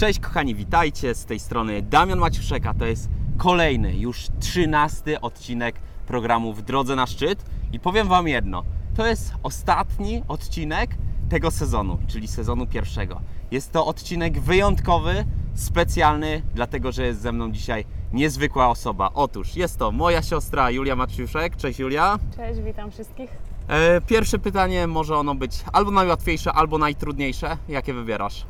Cześć kochani, witajcie z tej strony Damian Maciuszek, a to jest kolejny, już trzynasty odcinek programu W Drodze na Szczyt i powiem Wam jedno, to jest ostatni odcinek tego sezonu, czyli sezonu pierwszego. Jest to odcinek wyjątkowy, specjalny, dlatego że jest ze mną dzisiaj niezwykła osoba. Otóż jest to moja siostra Julia Maciuszek. Cześć Julia. Cześć, witam wszystkich. E, Pierwsze pytanie może ono być albo najłatwiejsze, albo najtrudniejsze. Jakie wybierasz?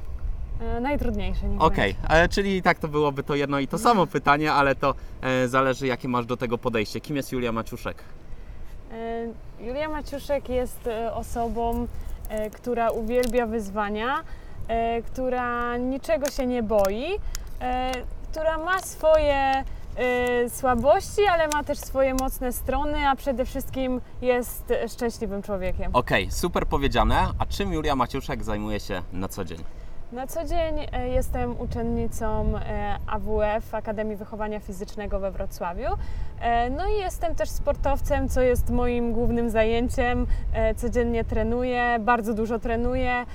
E, najtrudniejsze, nie Okej, e, czyli tak to byłoby to jedno i to samo pytanie, ale to e, zależy jakie masz do tego podejście. Kim jest Julia Maciuszek? E, Julia Maciuszek jest e, osobą, e, która uwielbia wyzwania, e, która niczego się nie boi, e, która ma swoje e, słabości, ale ma też swoje mocne strony, a przede wszystkim jest szczęśliwym człowiekiem. Okej, super powiedziane. A czym Julia Maciuszek zajmuje się na co dzień? Na co dzień e, jestem uczennicą e, AWF Akademii Wychowania Fizycznego we Wrocławiu. E, No i jestem też sportowcem, co jest moim głównym zajęciem. Codziennie trenuję, bardzo dużo trenuję,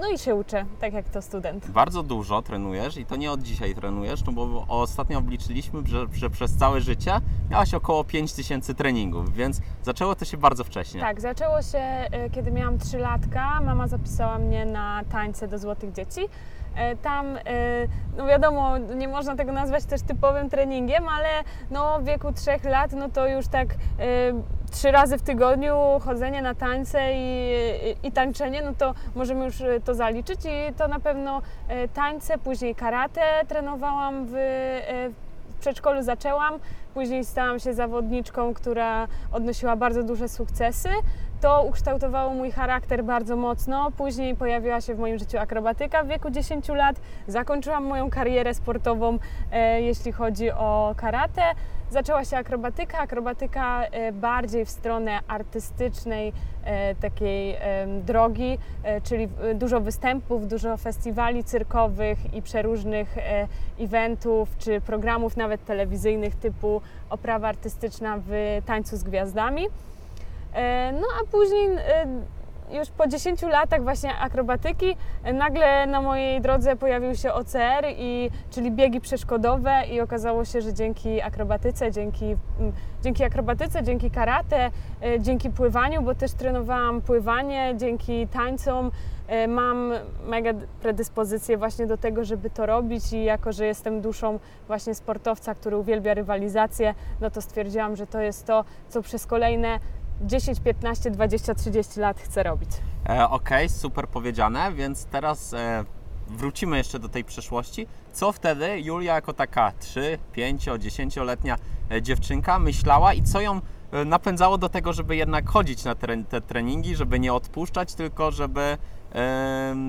no i się uczę, tak jak to student. Bardzo dużo trenujesz i to nie od dzisiaj trenujesz, no bo ostatnio obliczyliśmy, że, że przez całe życie miałaś około 5000 treningów, więc zaczęło to się bardzo wcześnie. Tak, zaczęło się kiedy miałam 3 latka. Mama zapisała mnie na tańce do złotych dzieci. E, Tam, e, no wiadomo, nie można tego nazwać też typowym treningiem, ale no w wieku 3 lat, no to już tak e, trzy razy w tygodniu chodzenie na tańce i, i, i tańczenie, no to możemy już to zaliczyć i to na pewno tańce, później karate trenowałam w, w przedszkolu zaczęłam, później stałam się zawodniczką, która odnosiła bardzo duże sukcesy. To ukształtowało mój charakter bardzo mocno. Później pojawiła się w moim życiu akrobatyka w wieku 10 lat. Zakończyłam moją karierę sportową, e, jeśli chodzi o karate. Zaczęła się akrobatyka, akrobatyka e, bardziej w stronę artystycznej e, takiej drogi, czyli dużo występów, dużo festiwali cyrkowych i przeróżnych eventów czy programów nawet telewizyjnych typu oprawa artystyczna w tańcu z gwiazdami. E, No a później e, już po 10 latach właśnie akrobatyki e, nagle na mojej drodze pojawił się OCR, i, czyli biegi przeszkodowe i okazało się, że dzięki akrobatyce, dzięki, dzięki akrobatyce, dzięki karate, dzięki pływaniu, bo też trenowałam pływanie, dzięki tańcom mam mega predyspozycję właśnie do tego, żeby to robić i jako, że jestem duszą właśnie sportowca, który uwielbia rywalizację, no to stwierdziłam, że to jest to, co przez kolejne 10, 15, 20, 30 lat chcę robić. E, Okej, super powiedziane, więc teraz e, wrócimy jeszcze do tej przeszłości. Co wtedy Julia jako taka 3, 5, 10-letnia e, dziewczynka myślała i co ją e, napędzało do tego, żeby jednak chodzić na te treningi, żeby nie odpuszczać, tylko żeby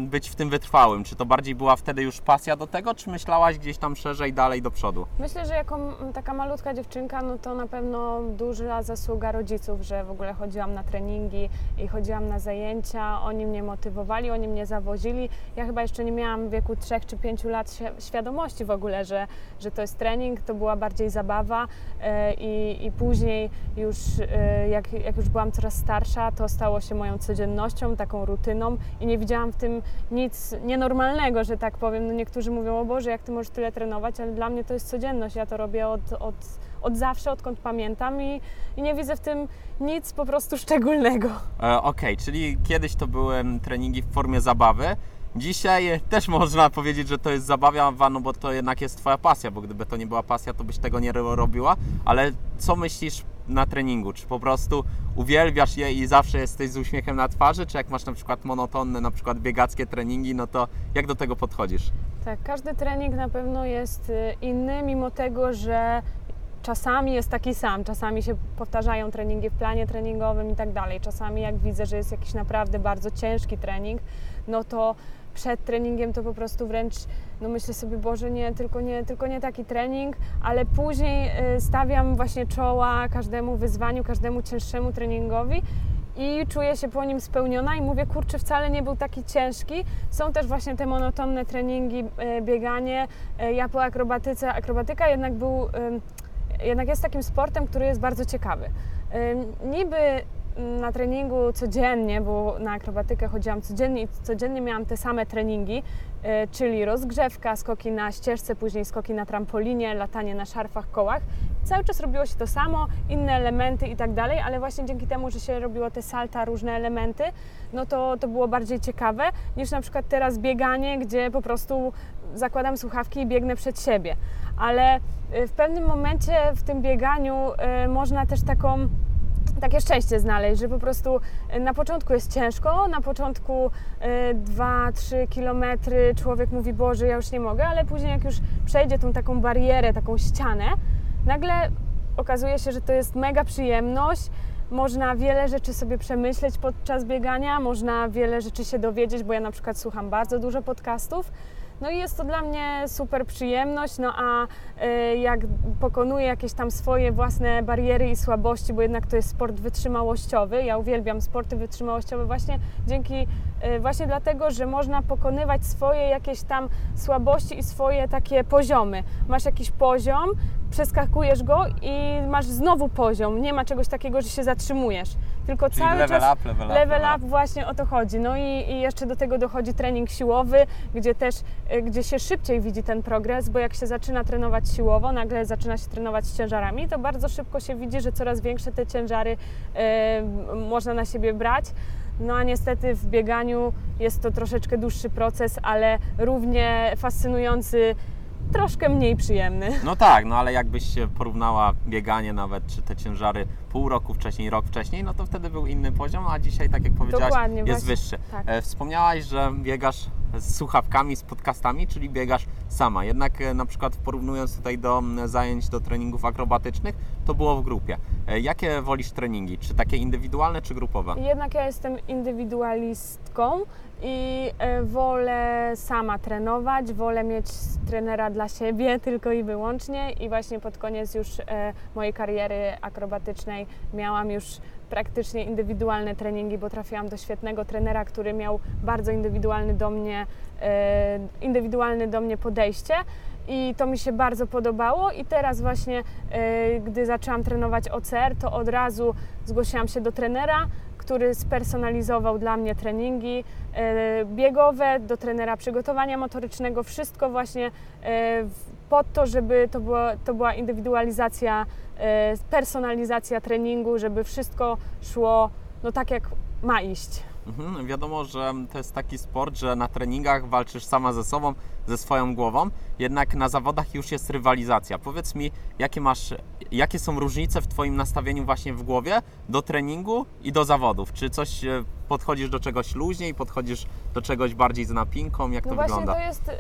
być w tym wytrwałym? Czy to bardziej była wtedy już pasja do tego, czy myślałaś gdzieś tam szerzej, dalej do przodu? Myślę, że jako taka malutka dziewczynka, no to na pewno duża zasługa rodziców, że w ogóle chodziłam na treningi i chodziłam na zajęcia. Oni mnie motywowali, oni mnie zawozili. Ja chyba jeszcze nie miałam w wieku 3 czy 5 lat świ- świadomości w ogóle, że, że to jest trening, to była bardziej zabawa e, i, i później już e, jak, jak już byłam coraz starsza, to stało się moją codziennością, taką rutyną i nie widziałam w tym nic nienormalnego, że tak powiem. No niektórzy mówią, o Boże, jak Ty możesz tyle trenować, ale dla mnie to jest codzienność. Ja to robię od, od, od zawsze, odkąd pamiętam i, i nie widzę w tym nic po prostu szczególnego. E, Okej, czyli kiedyś to były treningi w formie zabawy. Dzisiaj też można powiedzieć, że to jest zabawa, no bo to jednak jest Twoja pasja, bo gdyby to nie była pasja, to byś tego nie ro- robiła. Ale co myślisz na treningu? Czy po prostu uwielbiasz je i zawsze jesteś z uśmiechem na twarzy? Czy jak masz na przykład monotonne, na przykład biegackie treningi, no to jak do tego podchodzisz? Tak, każdy trening na pewno jest y, inny, mimo tego, że czasami jest taki sam, czasami się powtarzają treningi w planie treningowym i tak dalej. Czasami jak widzę, że jest jakiś naprawdę bardzo ciężki trening, no to przed treningiem to po prostu wręcz, no myślę sobie, Boże, nie, tylko nie, tylko nie taki trening, ale później y, stawiam właśnie czoła każdemu wyzwaniu, każdemu cięższemu treningowi i czuję się po nim spełniona i mówię, kurczę, wcale nie był taki ciężki. Są też właśnie te monotonne treningi, e, bieganie. E, Ja po akrobatyce, akrobatyka jednak był, jednak jest takim sportem, który jest bardzo ciekawy. Niby na treningu codziennie, bo na akrobatykę chodziłam codziennie i codziennie miałam te same treningi, e, czyli rozgrzewka, skoki na ścieżce, później skoki na trampolinie, latanie na szarfach, kołach. Cały czas robiło się to samo, inne elementy i tak dalej, ale właśnie dzięki temu, że się robiło te salta, różne elementy, no to, to było bardziej ciekawe niż na przykład teraz bieganie, gdzie po prostu zakładam słuchawki i biegnę przed siebie. Ale y, w pewnym momencie w tym bieganiu y, można też taką takie szczęście znaleźć, że po prostu y, na początku jest ciężko, na początku 2-3 kilometry człowiek mówi, Boże, ja już nie mogę, ale później jak już przejdzie tą taką barierę, taką ścianę, nagle okazuje się, że to jest mega przyjemność, można wiele rzeczy sobie przemyśleć podczas biegania, można wiele rzeczy się dowiedzieć, bo ja na przykład słucham bardzo dużo podcastów. No i jest to dla mnie super przyjemność, no a y, jak pokonuję jakieś tam swoje własne bariery i słabości, bo jednak to jest sport wytrzymałościowy, ja uwielbiam sporty wytrzymałościowe właśnie dzięki, y, właśnie dlatego, że można pokonywać swoje jakieś tam słabości i swoje takie poziomy. Masz jakiś poziom, przeskakujesz go i masz znowu poziom, nie ma czegoś takiego, że się zatrzymujesz, tylko Czyli cały level czas up, level up. Level up, właśnie o to chodzi. No i, i jeszcze do tego dochodzi trening siłowy, gdzie też, y, gdzie się szybciej widzi ten progres, bo jak się zaczyna trenować siłowo, nagle zaczyna się trenować z ciężarami, to bardzo szybko się widzi, że coraz większe te ciężary y, można na siebie brać. No a niestety w bieganiu jest to troszeczkę dłuższy proces, ale równie fascynujący, troszkę mniej przyjemny. No tak, no ale jakbyś się porównała bieganie nawet, czy te ciężary pół roku wcześniej, rok wcześniej, no to wtedy był inny poziom, a dzisiaj, tak jak powiedziałaś, Dokładnie, jest właśnie. wyższy. Tak. E, Wspomniałaś, że biegasz z słuchawkami, z podcastami, czyli biegasz sama. Jednak e, na przykład porównując tutaj do zajęć, do treningów akrobatycznych, to było w grupie. E, Jakie wolisz treningi? Czy takie indywidualne, czy grupowe? Jednak ja jestem indywidualistką i e, wolę sama trenować, wolę mieć trenera dla siebie tylko i wyłącznie i właśnie pod koniec już mojej kariery akrobatycznej miałam już praktycznie indywidualne treningi, bo trafiłam do świetnego trenera, który miał bardzo indywidualny do mnie, e, indywidualne do mnie podejście i to mi się bardzo podobało. I teraz właśnie, e, gdy zaczęłam trenować OCR, to od razu zgłosiłam się do trenera, który spersonalizował dla mnie treningi e, biegowe, do trenera przygotowania motorycznego, wszystko właśnie pod to, żeby to była, to była indywidualizacja, e, personalizacja treningu, żeby wszystko szło no tak jak ma iść. Mhm, wiadomo, że to jest taki sport, że na treningach walczysz sama ze sobą, ze swoją głową, jednak na zawodach już jest rywalizacja. Powiedz mi, jakie masz, jakie są różnice w Twoim nastawieniu właśnie w głowie do treningu i do zawodów? Czy coś e, podchodzisz do czegoś luźniej, podchodzisz do czegoś bardziej z napinką? Jak No to właśnie wygląda? to jest y,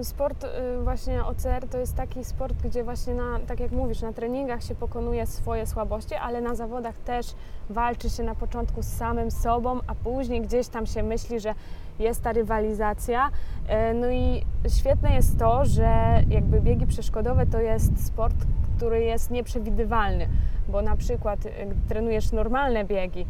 y, sport, y, właśnie OCR to jest taki sport, gdzie właśnie na, tak jak mówisz, na treningach się pokonuje swoje słabości, ale na zawodach też walczy się na początku z samym sobą, a później gdzieś tam się myśli, że jest ta rywalizacja. Y, No i świetne jest to, że jakby biegi przeszkodowe to jest sport, który jest nieprzewidywalny, bo na przykład gdy trenujesz normalne biegi,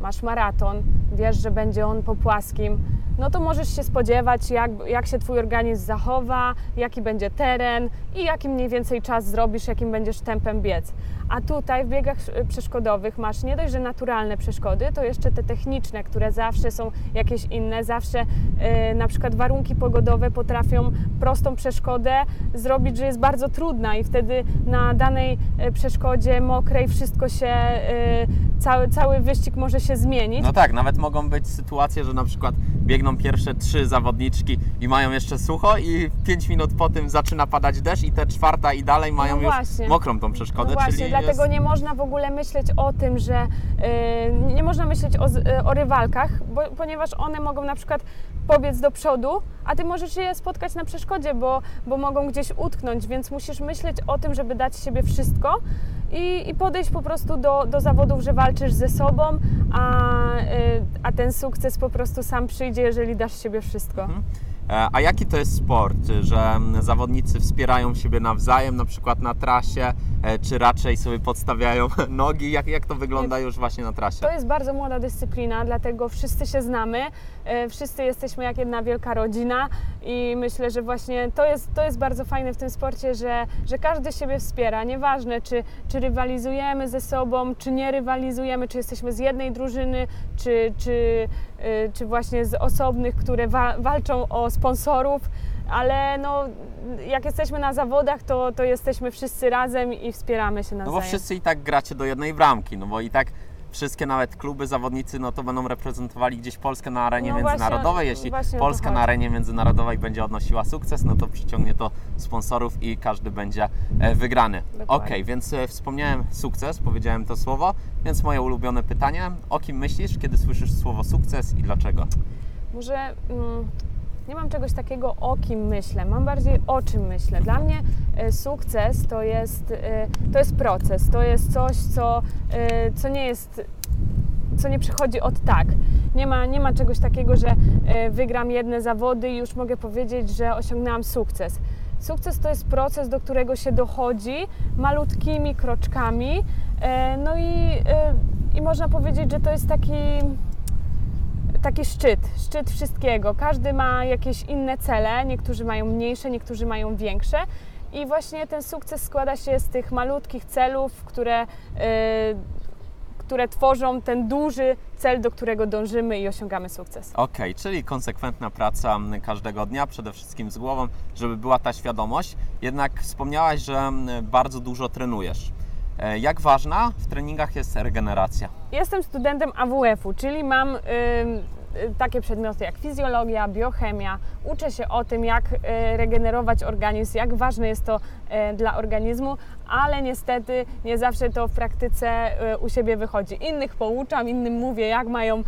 masz maraton, wiesz, że będzie on po płaskim, no to możesz się spodziewać, jak, jak się Twój organizm zachowa, jaki będzie teren i jaki mniej więcej czas zrobisz, jakim będziesz tempem biec. A tutaj w biegach e, przeszkodowych masz nie dość, że naturalne przeszkody, to jeszcze te techniczne, które zawsze są jakieś inne, zawsze e, na przykład warunki pogodowe potrafią prostą przeszkodę zrobić, że jest bardzo trudna i wtedy na danej e, przeszkodzie mokrej wszystko się, e, cały, cały wyścig może się zmienić. No tak, nawet mogą być sytuacje, że na przykład biegną pierwsze trzy zawodniczki i mają jeszcze sucho i 5 minut po tym zaczyna padać deszcz i te czwarta i dalej mają No już mokrą tą przeszkodę, No właśnie, dlatego jest... nie można w ogóle myśleć o tym, że y, nie można myśleć o, y, o rywalkach, bo, ponieważ one mogą na przykład pobiec do przodu, a ty możesz je spotkać na przeszkodzie, bo, bo mogą gdzieś utknąć, więc musisz myśleć o tym, żeby dać siebie wszystko i, i podejść po prostu do, do zawodów, że walczysz ze sobą, a, y, a ten sukces po prostu sam przyjdzie, jeżeli dasz siebie wszystko. Mhm. E, A jaki to jest sport? Że mm, zawodnicy wspierają siebie nawzajem, na przykład na trasie, e, czy raczej sobie podstawiają nogi? Jak, jak to wygląda już właśnie na trasie? To jest bardzo młoda dyscyplina, dlatego wszyscy się znamy, e, wszyscy jesteśmy jak jedna wielka rodzina i myślę, że właśnie to jest, to jest bardzo fajne w tym sporcie, że, że każdy siebie wspiera. Nieważne, czy, czy rywalizujemy ze sobą, czy nie rywalizujemy, czy jesteśmy z jednej drużyny, czy, czy, e, czy właśnie z osobnych, które wa- walczą o sponsorów. Ale no, jak jesteśmy na zawodach, to, to jesteśmy wszyscy razem i wspieramy się No nawzajem. bo wszyscy i tak gracie do jednej bramki, no bo i tak wszystkie nawet kluby, zawodnicy, no to będą reprezentowali gdzieś Polskę na arenie No międzynarodowej. Jeśli Polska na arenie międzynarodowej będzie odnosiła sukces, no to przyciągnie to sponsorów i każdy będzie e, wygrany. Okej, Dokładnie. więc e, wspomniałem sukces, powiedziałem to słowo, więc moje ulubione pytanie, o kim myślisz, kiedy słyszysz słowo sukces i dlaczego? Może mm, nie mam czegoś takiego, o kim myślę, mam bardziej o czym myślę. Dla mnie e, sukces to jest, e, to jest proces, to jest coś, co, e, co nie jest co nie przychodzi od tak. Nie ma, nie ma czegoś takiego, że wygram jedne zawody i już mogę powiedzieć, że osiągnęłam sukces. Sukces to jest proces, do którego się dochodzi malutkimi kroczkami. No i, i można powiedzieć, że to jest taki taki szczyt, szczyt wszystkiego. Każdy ma jakieś inne cele, niektórzy mają mniejsze, niektórzy mają większe. I właśnie ten sukces składa się z tych malutkich celów, które, y, które tworzą ten duży cel, do którego dążymy i osiągamy sukces. Okej, czyli konsekwentna praca m, każdego dnia, przede wszystkim z głową, żeby była ta świadomość. Jednak wspomniałaś, że m, bardzo dużo trenujesz. E, Jak ważna w treningach jest regeneracja? Jestem studentem AWF-u, czyli mam y, takie przedmioty jak fizjologia, biochemia. Uczę się o tym, jak y, regenerować organizm, jak ważne jest to y, dla organizmu, ale niestety nie zawsze to w praktyce y, u siebie wychodzi. Innych pouczam, innym mówię, jak mają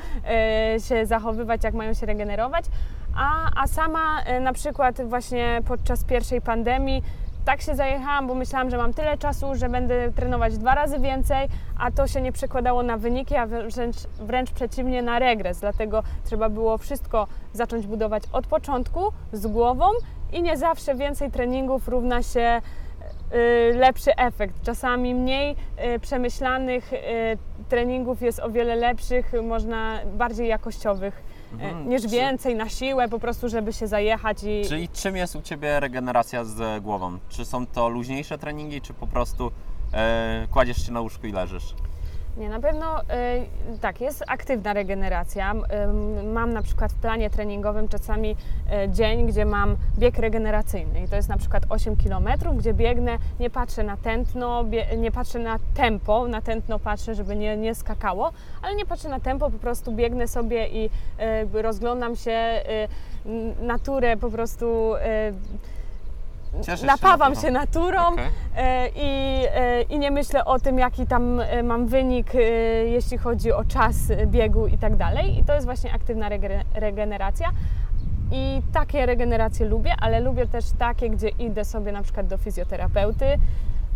y, się zachowywać, jak mają się regenerować. A, a sama na przykład właśnie podczas pierwszej pandemii tak się zajechałam, bo myślałam, że mam tyle czasu, że będę trenować dwa razy więcej, a to się nie przekładało na wyniki, a wręcz, wręcz przeciwnie na regres. Dlatego trzeba było wszystko zacząć budować od początku, z głową i nie zawsze więcej treningów równa się y, lepszy efekt. Czasami mniej y, przemyślanych y, treningów jest o wiele lepszych, można bardziej jakościowych. Mhm. Niż Czy- więcej na siłę, po prostu, żeby się zajechać i, Czyli czym jest u Ciebie regeneracja z głową? Czy są to luźniejsze treningi, czy po prostu e, kładziesz się na łóżku i leżysz? Nie, na pewno y, tak, jest aktywna regeneracja. Mam na przykład w planie treningowym czasami y, dzień, gdzie mam bieg regeneracyjny i to jest na przykład 8 km, gdzie biegnę, nie patrzę na tętno, nie patrzę na tempo, na tętno patrzę, żeby nie, nie skakało, ale nie patrzę na tempo, po prostu biegnę sobie i y, rozglądam się, naturę po prostu. Cieszysz się napawam naturą. się naturą Okej. e, i, e, i nie myślę o tym, jaki tam e, mam wynik, jeśli chodzi o czas biegu i tak dalej. I to jest właśnie aktywna rege- regeneracja. I takie regeneracje lubię, ale lubię też takie, gdzie idę sobie na przykład do fizjoterapeuty,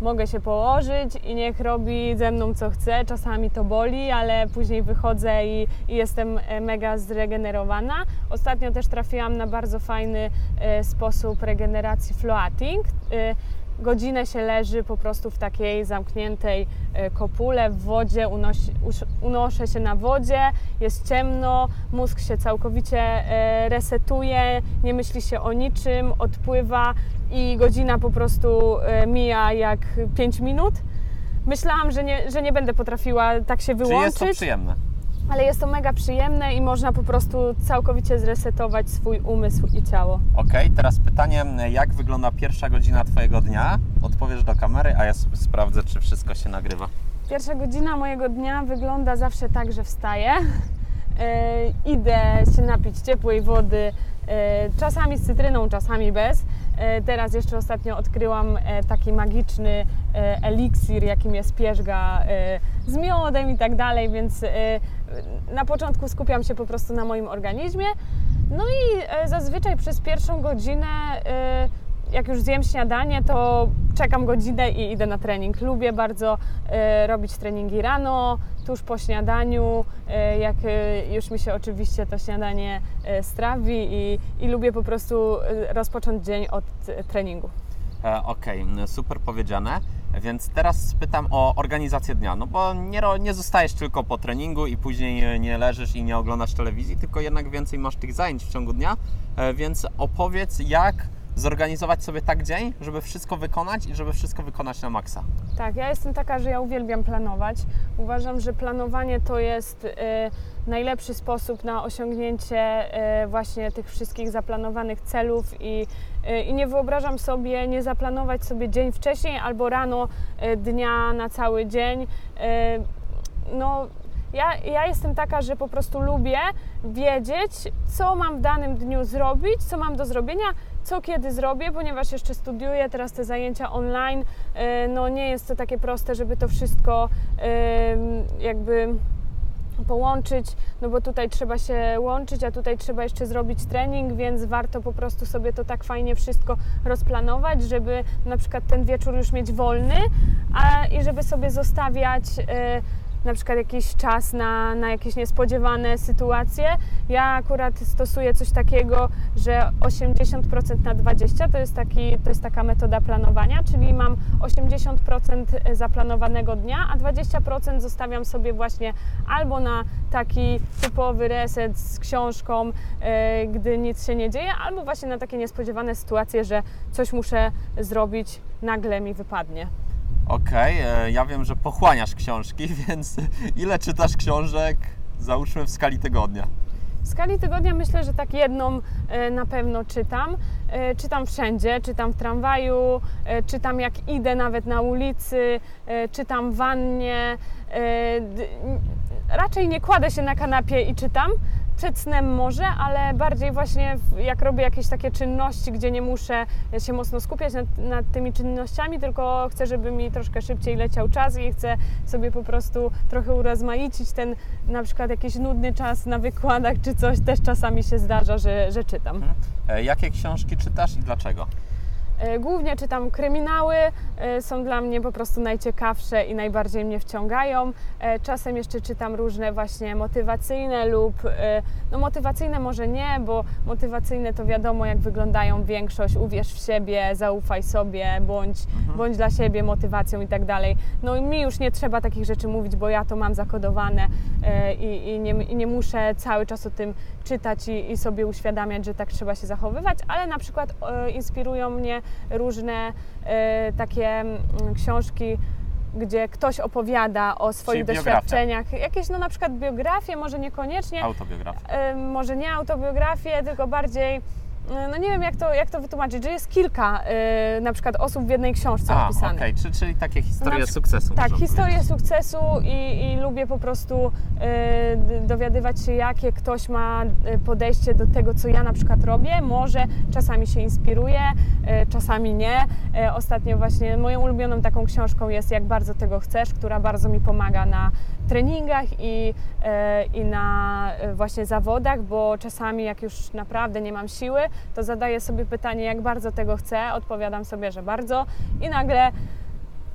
mogę się położyć i niech robi ze mną co chce. Czasami to boli, ale później wychodzę i, i jestem e, mega zregenerowana. Ostatnio też trafiłam na bardzo fajny e, sposób regeneracji floating. E, godzinę się leży po prostu w takiej zamkniętej kopule w wodzie, unosi, unoszę się na wodzie, jest ciemno, mózg się całkowicie resetuje, nie myśli się o niczym, odpływa i godzina po prostu e, mija jak 5 minut. Myślałam, że nie, że nie będę potrafiła tak się Czy wyłączyć jest to przyjemne? ale jest to mega przyjemne i można po prostu całkowicie zresetować swój umysł i ciało. Ok, teraz pytanie, jak wygląda pierwsza godzina Twojego dnia? Odpowiesz do kamery, a ja sobie sprawdzę, czy wszystko się nagrywa. Pierwsza godzina mojego dnia wygląda zawsze tak, że wstaję, e, idę się napić ciepłej wody, e, czasami z cytryną, czasami bez. E, teraz jeszcze ostatnio odkryłam e, taki magiczny e, eliksir, jakim jest pierzga z miodem i tak dalej, więc na początku skupiam się po prostu na moim organizmie. No i zazwyczaj przez pierwszą godzinę jak już zjem śniadanie, to czekam godzinę i idę na trening. Lubię bardzo e, robić treningi rano, tuż po śniadaniu, e, jak e, już mi się oczywiście to śniadanie strawi i, i lubię po prostu rozpocząć dzień od treningu. Okej, m, super powiedziane. Więc teraz spytam o organizację dnia. No bo nie, nie zostajesz tylko po treningu i później nie leżysz i nie oglądasz telewizji, tylko jednak więcej masz tych zajęć w ciągu dnia. Więc opowiedz, jak zorganizować sobie tak dzień, żeby wszystko wykonać i żeby wszystko wykonać na maksa. Tak, ja jestem taka, że ja uwielbiam planować. Uważam, że planowanie to jest e, najlepszy sposób na osiągnięcie e, właśnie tych wszystkich zaplanowanych celów i, e, i nie wyobrażam sobie nie zaplanować sobie dzień wcześniej albo rano e, dnia na cały dzień. E, no, ja, ja jestem taka, że po prostu lubię wiedzieć, co mam w danym dniu zrobić, co mam do zrobienia, co kiedy zrobię, ponieważ jeszcze studiuję teraz te zajęcia online. e, No nie jest to takie proste, żeby to wszystko jakby połączyć, no bo tutaj trzeba się łączyć, a tutaj trzeba jeszcze zrobić trening, więc warto po prostu sobie to tak fajnie wszystko rozplanować, żeby na przykład ten wieczór już mieć wolny a, i żeby sobie zostawiać e, na przykład jakiś czas na, na jakieś niespodziewane sytuacje. Ja akurat stosuję coś takiego, że 80% na 20% to jest, taki, to jest taka metoda planowania, czyli mam 80% zaplanowanego dnia, a 20% zostawiam sobie właśnie albo na taki typowy reset z książką, e, gdy nic się nie dzieje, albo właśnie na takie niespodziewane sytuacje, że coś muszę zrobić, nagle mi wypadnie. Okej, e, ja wiem, że pochłaniasz książki, więc ile czytasz książek, załóżmy w skali tygodnia? W skali tygodnia myślę, że tak jedną e, na pewno czytam. E, Czytam wszędzie, czytam w tramwaju, czytam jak idę nawet na ulicy, czytam w wannie. Raczej nie kładę się na kanapie i czytam. Przed snem może, ale bardziej właśnie jak robię jakieś takie czynności, gdzie nie muszę się mocno skupiać nad, nad tymi czynnościami, tylko chcę, żeby mi troszkę szybciej leciał czas i chcę sobie po prostu trochę urozmaicić ten na przykład jakiś nudny czas na wykładach czy coś, też czasami się zdarza, że, że czytam. E, Jakie książki czytasz i dlaczego? E, Głównie czytam kryminały, e, są dla mnie po prostu najciekawsze i najbardziej mnie wciągają. E, Czasem jeszcze czytam różne właśnie motywacyjne lub, no motywacyjne może nie, bo motywacyjne to wiadomo jak wyglądają większość, uwierz w siebie, zaufaj sobie, bądź, bądź dla siebie motywacją i tak dalej. No i mi już nie trzeba takich rzeczy mówić, bo ja to mam zakodowane i, i, nie, i nie muszę cały czas o tym czytać i, i sobie uświadamiać, że tak trzeba się zachowywać, ale na przykład inspirują mnie różne e, takie mm, książki, gdzie ktoś opowiada o swoich Czyli biografia. doświadczeniach. Jakieś, no na przykład biografie, może niekoniecznie, Autobiografia. e, może nie autobiografię, tylko bardziej, no nie wiem jak to, jak to wytłumaczyć, że jest kilka e, na przykład osób w jednej książce A, opisanych. okej, Czy- czyli takie historie Na sukcesu. Tak, można historię powiedzieć. sukcesu i, i lubię po prostu d- dowiadywać się, jakie ktoś ma e, podejście do tego, co ja na przykład robię. Może czasami się inspiruje, e, czasami nie. E, ostatnio właśnie moją ulubioną taką książką jest Jak bardzo tego chcesz, która bardzo mi pomaga na treningach i, e, i na właśnie zawodach, bo czasami jak już naprawdę nie mam siły, to zadaję sobie pytanie, jak bardzo tego chcę, odpowiadam sobie, że bardzo. I nagle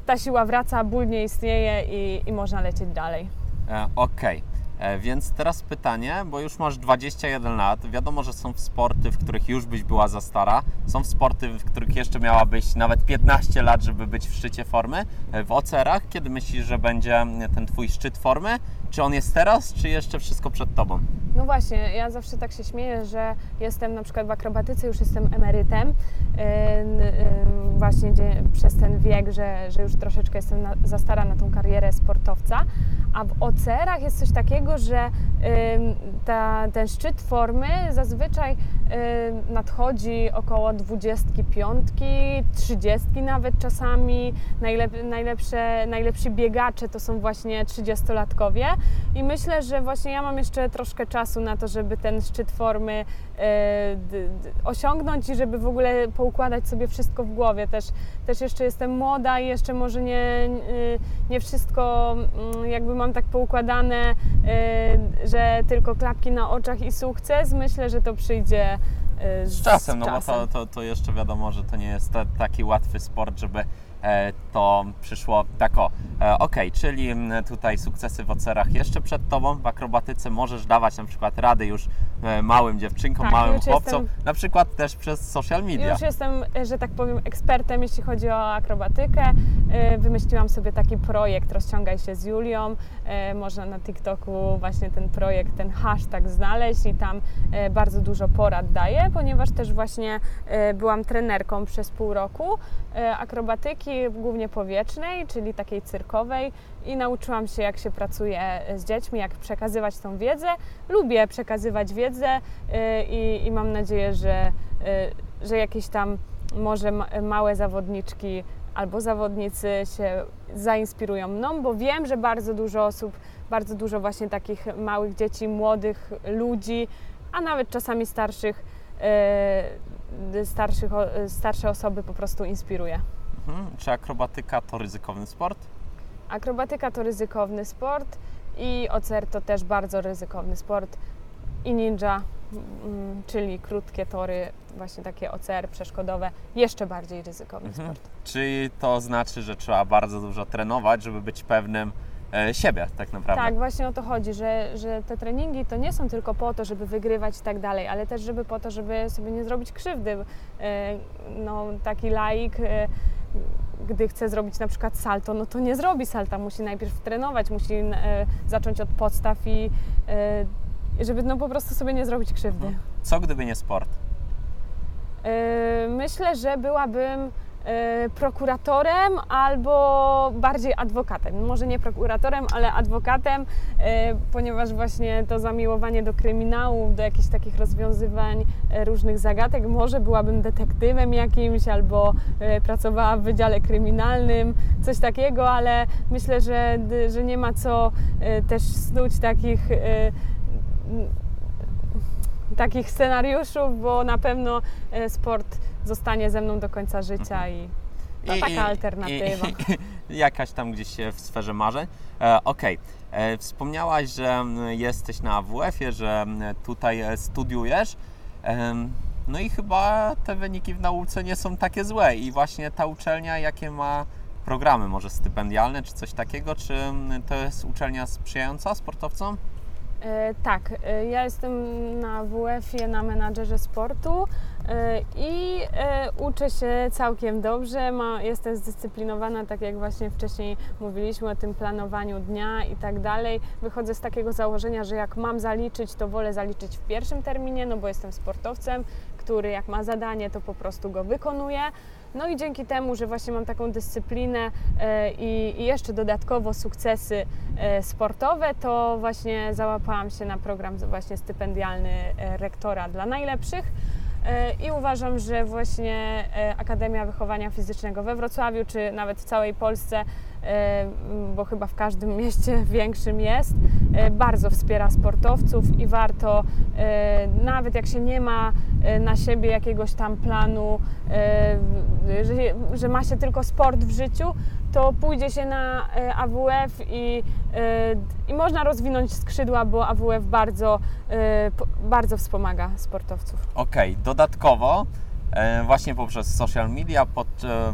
ta siła wraca, ból nie istnieje i, i można lecieć dalej. E, Okej, E, więc teraz pytanie, bo już masz 21 lat. Wiadomo, że są sporty, w których już byś była za stara. Są sporty, w których jeszcze miałabyś nawet 15 lat, żeby być w szczycie formy. E, W OCR-ach, kiedy myślisz, że będzie ten Twój szczyt formy? Czy on jest teraz, czy jeszcze wszystko przed Tobą? No właśnie, ja zawsze tak się śmieję, że jestem na przykład w akrobatyce, już jestem emerytem, yy, yy, właśnie przez ten wiek, że, że już troszeczkę jestem na, za stara na tą karierę sportowca, a w OCR-ach jest coś takiego, że ta, ten szczyt formy zazwyczaj nadchodzi około 25, 30 nawet czasami. Najlep, najlepsze, najlepsi biegacze to są właśnie 30-latkowie i myślę, że właśnie ja mam jeszcze troszkę czasu na to, żeby ten szczyt formy e, osiągnąć i żeby w ogóle poukładać sobie wszystko w głowie. Też, też jeszcze jestem młoda i jeszcze może nie, nie- nie wszystko mm, jakby mam tak poukładane, e, że tylko klapki na oczach i sukces. Myślę, że to przyjdzie e, Z czasem, no bo czasem. to, to, to jeszcze wiadomo, że to nie jest ta, taki łatwy sport, żeby e, to przyszło tak o. E, Okej, czyli m, tutaj sukcesy w ocerach jeszcze przed Tobą w akrobatyce możesz dawać na przykład rady już małym dziewczynkom, Tak, małym chłopcom, jestem- na przykład też przez social media. Już jestem, e, że tak powiem, ekspertem, jeśli chodzi o akrobatykę. E, Wymyśliłam sobie taki projekt Rozciągaj się z Julią. E, Można na TikToku właśnie ten projekt, ten hashtag znaleźć i tam e, bardzo dużo porad daję, ponieważ też właśnie e, byłam trenerką przez pół roku e, akrobatyki, głównie powietrznej, czyli takiej cyrkowej i nauczyłam się, jak się pracuje e, z dziećmi, jak przekazywać tą wiedzę. Lubię przekazywać wiedzę e, i, i mam nadzieję, że, e, że jakieś tam może ma- małe zawodniczki albo zawodnicy się zainspirują mną, bo wiem, że bardzo dużo osób, bardzo dużo właśnie takich małych dzieci, młodych ludzi, a nawet czasami starszych, starszych starsze osoby po prostu inspiruje. Mhm. Czy akrobatyka to ryzykowny sport? Akrobatyka to ryzykowny sport i OCR to też bardzo ryzykowny sport i ninja, mm, czyli krótkie tory, właśnie takie OCR przeszkodowe, jeszcze bardziej ryzykowny Mhm. sport. Czyli to znaczy, że trzeba bardzo dużo trenować, żeby być pewnym e, siebie tak naprawdę. Tak, właśnie o to chodzi, że, że te treningi to nie są tylko po to, żeby wygrywać i tak dalej, ale też żeby po to, żeby sobie nie zrobić krzywdy. E, No, taki laik, e, gdy chce zrobić na przykład salto, no to nie zrobi salta, musi najpierw trenować, musi e, zacząć od podstaw i e, żeby no po prostu sobie nie zrobić krzywdy. Co gdyby nie sport? E, Myślę, że byłabym prokuratorem albo bardziej adwokatem. Może nie prokuratorem, ale adwokatem, e, ponieważ właśnie to zamiłowanie do kryminałów, do jakichś takich rozwiązywań e, różnych zagadek, może byłabym detektywem jakimś albo pracowała w wydziale kryminalnym, coś takiego, ale myślę, że, że nie ma co też snuć takich takich scenariuszów, bo na pewno sport zostanie ze mną do końca życia i to taka alternatywa. i- i- jakaś tam gdzieś e, w sferze marzeń. E, Okej, E, wspomniałaś, że m, jesteś na AWF-ie, że m, tutaj e, studiujesz. Em, No i chyba te wyniki w nauce nie są takie złe i właśnie ta uczelnia, jakie ma programy, może stypendialne czy coś takiego, czy m, to jest uczelnia sprzyjająca sportowcom? E, tak, e, ja jestem na WF-ie na menadżerze sportu e, i e, uczę się całkiem dobrze. Jestem zdyscyplinowana, tak jak właśnie wcześniej mówiliśmy o tym planowaniu dnia i tak dalej. Wychodzę z takiego założenia, że jak mam zaliczyć, to wolę zaliczyć w pierwszym terminie, no bo jestem sportowcem, który jak ma zadanie, to po prostu go wykonuje. No i dzięki temu, że właśnie mam taką dyscyplinę e, i, i jeszcze dodatkowo sukcesy e, sportowe, to właśnie załapałam się na program właśnie stypendialny e, rektora dla najlepszych. E, I uważam, że właśnie e, Akademia Wychowania Fizycznego we Wrocławiu, czy nawet w całej Polsce, e, bo chyba w każdym mieście większym jest, bardzo wspiera sportowców i warto, nawet jak się nie ma na siebie jakiegoś tam planu, że, ma się tylko sport w życiu, to pójdzie się na AWF i, i można rozwinąć skrzydła, bo AWF bardzo, bardzo wspomaga sportowców. Okej, dodatkowo e, właśnie poprzez social media, pod, e,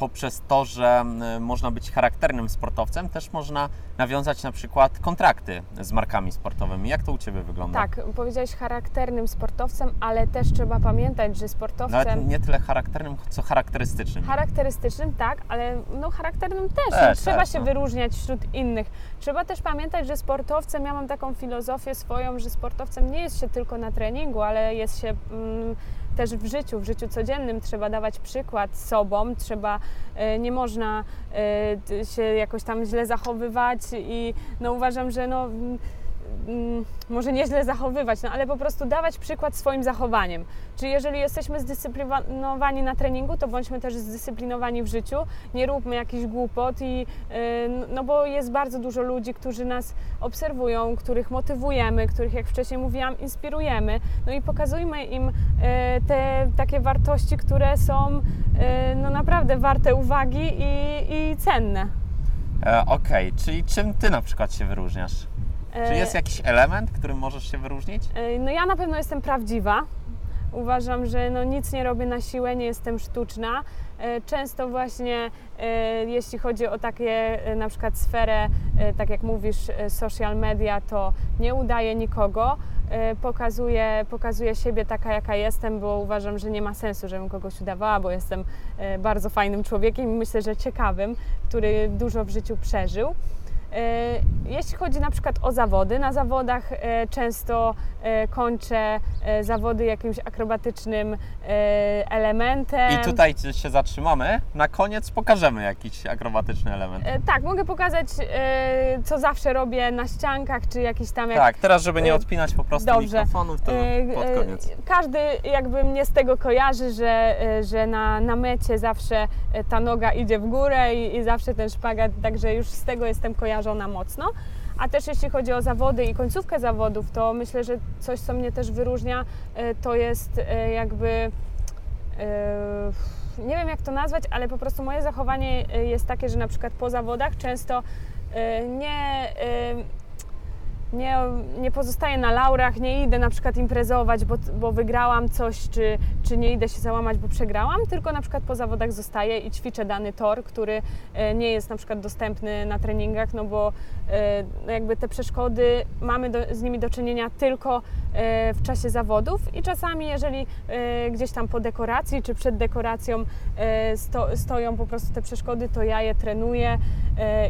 poprzez to, że można być charakternym sportowcem, też można nawiązać na przykład kontrakty z markami sportowymi. Jak to u Ciebie wygląda? Tak, powiedziałeś charakternym sportowcem, ale też trzeba pamiętać, że sportowcem Nawet nie tyle charakternym, co charakterystycznym. charakterystycznym, tak, ale no charakternym też. Też, Trzeba też, się no. wyróżniać wśród innych. Trzeba też pamiętać, że sportowcem, ja mam taką filozofię swoją, że sportowcem nie jest się tylko na treningu, ale jest się mm, też w życiu, w życiu codziennym. Trzeba dawać przykład sobą, trzeba, e, nie można e, się jakoś tam źle zachowywać i no uważam, że no może nieźle zachowywać, no ale po prostu dawać przykład swoim zachowaniem. Czyli jeżeli jesteśmy zdyscyplinowani na treningu, to bądźmy też zdyscyplinowani w życiu, nie róbmy jakichś głupot i yy, no bo jest bardzo dużo ludzi, którzy nas obserwują, których motywujemy, których jak wcześniej mówiłam, inspirujemy, no i pokazujmy im yy, te takie wartości, które są yy, no naprawdę warte uwagi i, i cenne. E, Okej, czyli czym Ty na przykład się wyróżniasz? Czy jest jakiś element, którym możesz się wyróżnić? Yy, No ja na pewno jestem prawdziwa. Uważam, że no nic nie robię na siłę, nie jestem sztuczna. E, Często właśnie e, jeśli chodzi o takie e, na przykład sferę, e, tak jak mówisz, e, social media, to nie udaję nikogo. E, Pokazuję, pokazuję siebie taka, jaka jestem, bo uważam, że nie ma sensu, żebym kogoś udawała, bo jestem e, bardzo fajnym człowiekiem i myślę, że ciekawym, który dużo w życiu przeżył. E, Jeśli chodzi na przykład o zawody, na zawodach e, często e, kończę zawody jakimś akrobatycznym elementem. I tutaj się zatrzymamy. Na koniec pokażemy jakiś akrobatyczny element. Tak, mogę pokazać, co zawsze robię na ściankach, czy jakiś tam jak Tak, teraz żeby nie odpinać po prostu dobrze. mikrofonów, to pod koniec. Każdy jakby mnie z tego kojarzy, że, że na, na mecie zawsze ta noga idzie w górę i, i zawsze ten szpagat, także już z tego jestem kojarzona mocno. A też jeśli chodzi o zawody i końcówkę zawodów, to myślę, że coś, co mnie też wyróżnia, e, to jest e, jakby e, nie wiem jak to nazwać, ale po prostu moje zachowanie jest takie, że na przykład po zawodach często nie, nie, nie pozostaję na laurach, nie idę na przykład imprezować, bo, bo wygrałam coś, czy, czy nie idę się załamać, bo przegrałam, tylko na przykład po zawodach zostaję i ćwiczę dany tor, który e, nie jest na przykład dostępny na treningach, no bo e, jakby te przeszkody mamy do, z nimi do czynienia tylko e, w czasie zawodów i czasami jeżeli gdzieś tam po dekoracji czy przed dekoracją sto, stoją po prostu te przeszkody, to ja je trenuję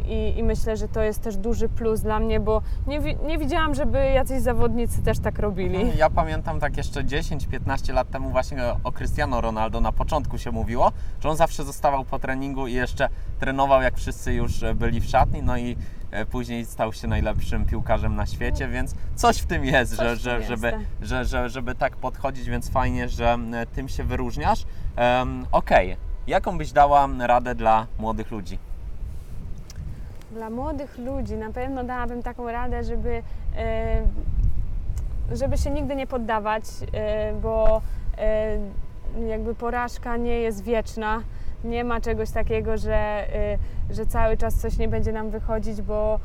i, i myślę, że to jest też duży plus dla mnie, bo nie, nie widziałam, żeby jacyś zawodnicy też tak robili. Ja pamiętam tak jeszcze 10-15 lat temu właśnie o Cristiano Ronaldo na początku się mówiło, że on zawsze zostawał po treningu i jeszcze trenował jak wszyscy już byli w szatni, no i e, później stał się najlepszym piłkarzem na świecie, więc coś w tym jest, że, że, żeby, jest, że, że, żeby tak podchodzić, więc fajnie, że e, tym się wyróżniasz. Um, Okej, jaką byś dała radę dla młodych ludzi? Dla młodych ludzi na pewno dałabym taką radę, żeby, e, żeby się nigdy nie poddawać, e, bo e, jakby porażka nie jest wieczna. Nie ma czegoś takiego, że, że cały czas coś nie będzie nam wychodzić, bo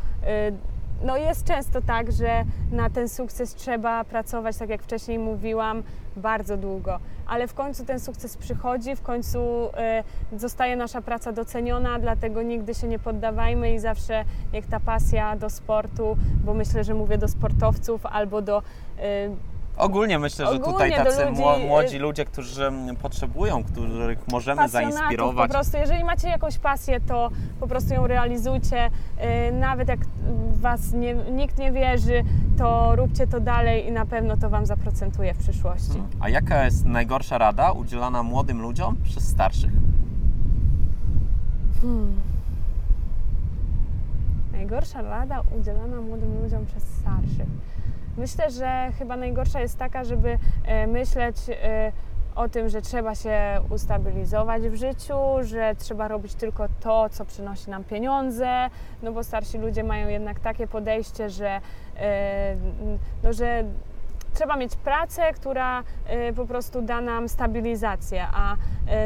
no jest często tak, że na ten sukces trzeba pracować, tak jak wcześniej mówiłam, bardzo długo, ale w końcu ten sukces przychodzi, w końcu e, zostaje nasza praca doceniona, dlatego nigdy się nie poddawajmy i zawsze niech ta pasja do sportu, bo myślę, że mówię do sportowców albo do e, Ogólnie myślę, że tutaj Ogólnie do tacy ludzi, y- młodzi ludzie, którzy mm, potrzebują, których możemy pasjonatów zainspirować. po prostu. Jeżeli macie jakąś pasję, to po prostu ją realizujcie. E, Nawet jak w Was nie, nikt nie wierzy, to róbcie to dalej i na pewno to Wam zaprocentuje w przyszłości. A jaka jest najgorsza rada udzielana młodym ludziom przez starszych? Hmm. Najgorsza rada udzielana młodym ludziom przez starszych. Myślę, że chyba najgorsza jest taka, żeby e, myśleć e, o tym, że trzeba się ustabilizować w życiu, że trzeba robić tylko to, co przynosi nam pieniądze, no bo starsi ludzie mają jednak takie podejście, że, e, no, że trzeba mieć pracę, która po prostu da nam stabilizację, a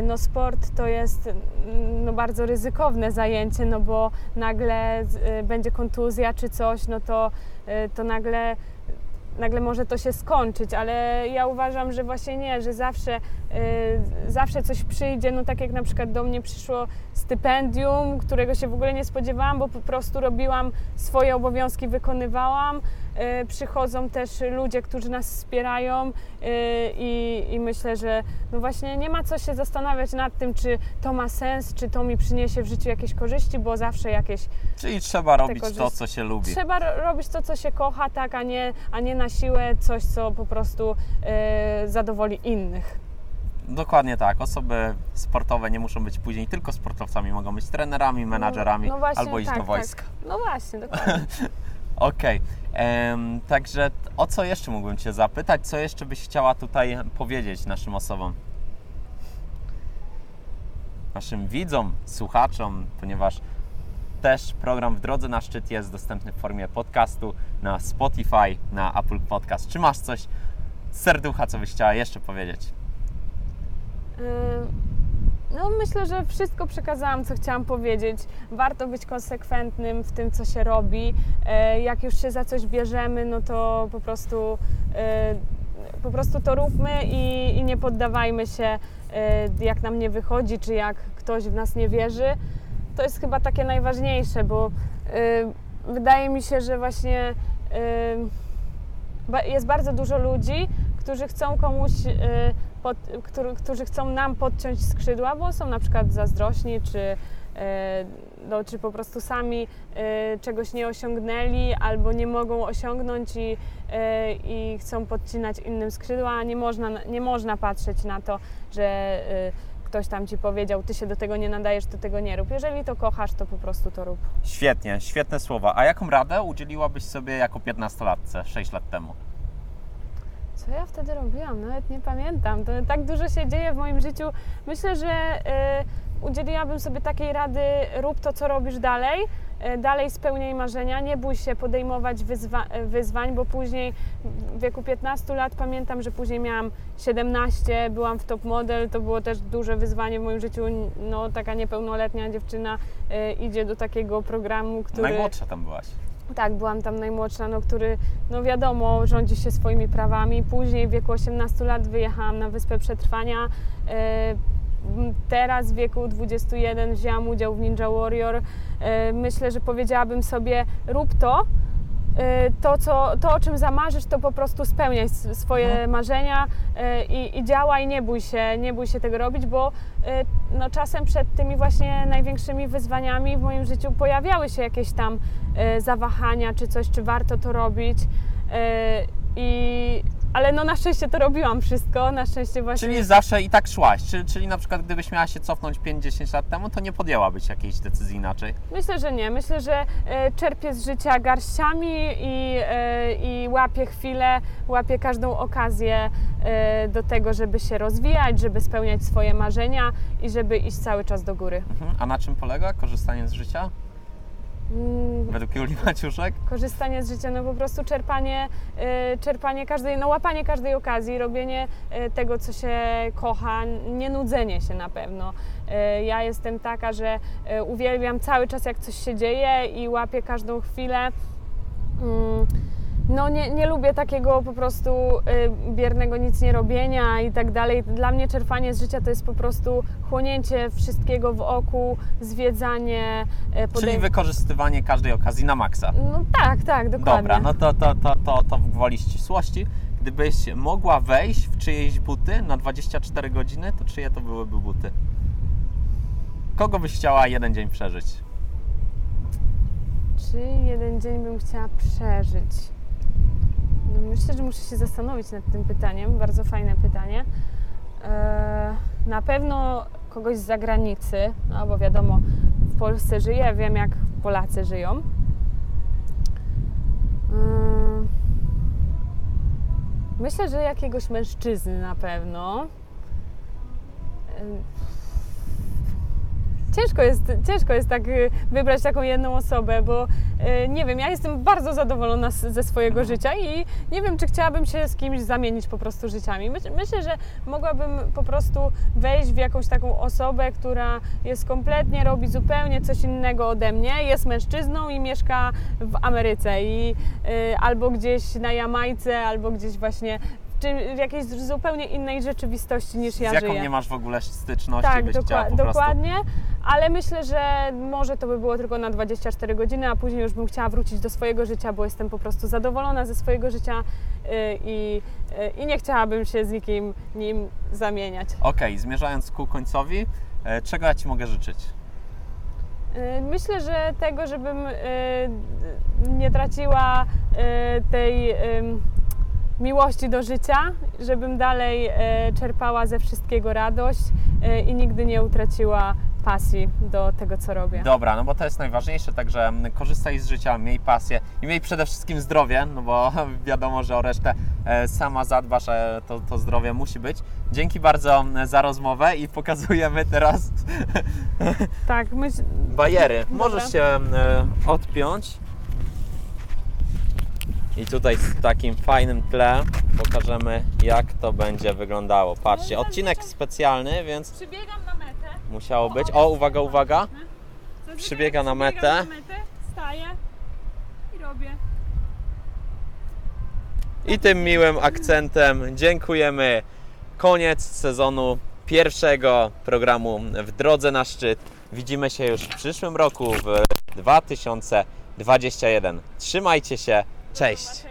no, sport to jest mm, no, bardzo ryzykowne zajęcie, no bo nagle będzie kontuzja czy coś, no to, to nagle nagle może to się skończyć, ale ja uważam, że właśnie nie, że zawsze, y, zawsze coś przyjdzie, no tak jak na przykład do mnie przyszło stypendium, którego się w ogóle nie spodziewałam, bo po prostu robiłam swoje obowiązki, wykonywałam. Y, przychodzą też ludzie, którzy nas wspierają y, i, i myślę, że no właśnie nie ma co się zastanawiać nad tym, czy to ma sens, czy to mi przyniesie w życiu jakieś korzyści, bo zawsze jakieś Czyli trzeba robić że to, co się lubi. Trzeba ro- robić to, co się kocha, tak, a nie, a nie na siłę coś, co po prostu e, zadowoli innych. Dokładnie tak. Osoby sportowe nie muszą być później tylko sportowcami, mogą być trenerami, menadżerami no właśnie, albo iść tak, do wojska. Tak. No właśnie, dokładnie. Okej. Em, Także o co jeszcze mógłbym Cię zapytać? Co jeszcze byś chciała tutaj powiedzieć naszym osobom? Naszym widzom, słuchaczom, ponieważ też program W Drodze na Szczyt jest dostępny w formie podcastu na Spotify, na Apple Podcast. Czy masz coś serducha, co byś chciała jeszcze powiedzieć? No myślę, że wszystko przekazałam, co chciałam powiedzieć. Warto być konsekwentnym w tym, co się robi. E, Jak już się za coś bierzemy, no to po prostu e, po prostu to róbmy i, i nie poddawajmy się, e, jak nam nie wychodzi, czy jak ktoś w nas nie wierzy. To jest chyba takie najważniejsze, bo wydaje mi się, że właśnie jest bardzo dużo ludzi, którzy chcą komuś, pod, którzy, którzy chcą nam podciąć skrzydła, bo są na przykład zazdrośni, czy, e, no, czy po prostu sami e, czegoś nie osiągnęli albo nie mogą osiągnąć i, e, i chcą podcinać innym skrzydła, nie można, nie można patrzeć na to, że ktoś tam ci powiedział, ty się do tego nie nadajesz, ty tego nie rób. Jeżeli to kochasz, to po prostu to rób. Świetnie, świetne słowa. A jaką radę udzieliłabyś sobie jako 15-latce 6 lat temu? Co ja wtedy robiłam? Nawet nie pamiętam. To tak dużo się dzieje w moim życiu. Myślę, że y, udzieliłabym sobie takiej rady: rób to, co robisz dalej. y, Dalej spełniaj marzenia, nie bój się podejmować wyzwa- wyzwań, bo później w wieku 15 lat pamiętam, że później miałam 17, byłam w top model, to było też duże wyzwanie w moim życiu. No, taka niepełnoletnia dziewczyna y, idzie do takiego programu, który. Najmłodsza tam byłaś. Tak, byłam tam najmłodsza, no, który, no wiadomo, rządzi się swoimi prawami. Później w wieku 18 lat wyjechałam na Wyspę Przetrwania. E, Teraz w wieku 21 wzięłam udział w Ninja Warrior. E, Myślę, że powiedziałabym sobie, rób to. E, To, co, to, o czym zamarzysz, to po prostu spełniaj swoje Mhm. marzenia e, i, i działaj, nie bój się, nie bój się tego robić, bo e, no, czasem przed tymi właśnie największymi wyzwaniami w moim życiu pojawiały się jakieś tam zawahania, czy coś, czy warto to robić. I, ale no na szczęście to robiłam wszystko, na szczęście właśnie. Czyli zawsze i tak szłaś. Czyli, czyli na przykład gdybyś miała się cofnąć 5-10 lat temu, to nie podjęłabyś jakiejś decyzji inaczej. Myślę, że nie. Myślę, że e, czerpię z życia garściami i, e, i łapię chwilę, łapię każdą okazję e, do tego, żeby się rozwijać, żeby spełniać swoje marzenia i żeby iść cały czas do góry. Mhm. A na czym polega korzystanie z życia? Mm, Według Julii Maciuszek? korzystanie z życia, no po prostu czerpanie, e, czerpanie każdej, no łapanie każdej okazji, robienie e, tego, co się kocha, nie nudzenie się na pewno. E, Ja jestem taka, że uwielbiam cały czas, jak coś się dzieje i łapię każdą chwilę. No nie, nie lubię takiego po prostu y, biernego nic nie robienia i tak dalej. Dla mnie czerpanie z życia to jest po prostu chłonięcie wszystkiego w oku, zwiedzanie, y, Czyli podejm- wykorzystywanie każdej okazji na maksa. No tak, tak, dokładnie. Dobra, no to, to, to, to, to w woli ścisłości. Gdybyś mogła wejść w czyjeś buty na 24 godziny, to czyje to byłyby buty? Kogo byś chciała jeden dzień przeżyć? Czy jeden dzień bym chciała przeżyć? No myślę, że muszę się zastanowić nad tym pytaniem. Bardzo fajne pytanie. Eee, na pewno kogoś z zagranicy, no bo wiadomo, w Polsce żyję, wiem jak Polacy żyją. Eee, myślę, że jakiegoś mężczyzny na pewno. Ciężko jest, ciężko jest tak y, wybrać taką jedną osobę, bo y, nie wiem, ja jestem bardzo zadowolona ze swojego życia i nie wiem, czy chciałabym się z kimś zamienić po prostu życiami. Myśl, myślę, że mogłabym po prostu wejść w jakąś taką osobę, która jest kompletnie, robi zupełnie coś innego ode mnie, jest mężczyzną i mieszka w Ameryce i y, albo gdzieś na Jamajce, albo gdzieś właśnie w, czym, w jakiejś zupełnie innej rzeczywistości niż ja z jaką żyję. nie masz w ogóle styczności, Tak, byś chciała dokła- po prostu... dokładnie, ale myślę, że może to by było tylko na 24 godziny, a później już bym chciała wrócić do swojego życia, bo jestem po prostu zadowolona ze swojego życia y, i, y, i nie chciałabym się z nikim nim zamieniać. Okej, zmierzając ku końcowi, e, czego ja Ci mogę życzyć? Y, Myślę, że tego, żebym nie traciła tej miłości do życia, żebym dalej y, czerpała ze wszystkiego radość y, i nigdy nie utraciła pasji do tego, co robię. Dobra, no bo to jest najważniejsze, także mm, korzystaj z życia, miej pasję i miej przede wszystkim zdrowie, no bo wiadomo, że o resztę e, sama zadbasz, e, to, to zdrowie musi być. Dzięki bardzo mm, za rozmowę i pokazujemy teraz Tak, myśl, bajery. Możesz się e, odpiąć. I tutaj z takim fajnym tle pokażemy, jak to będzie wyglądało. Patrzcie, odcinek specjalny, więc przybiegam na metę. musiało być. O, uwaga, uwaga. Przybiega na metę. Przybiegam na metę, staję i robię. I tym miłym akcentem dziękujemy. Koniec sezonu pierwszego programu w drodze na szczyt. Widzimy się już w przyszłym roku w 2021. Trzymajcie się. Cześć.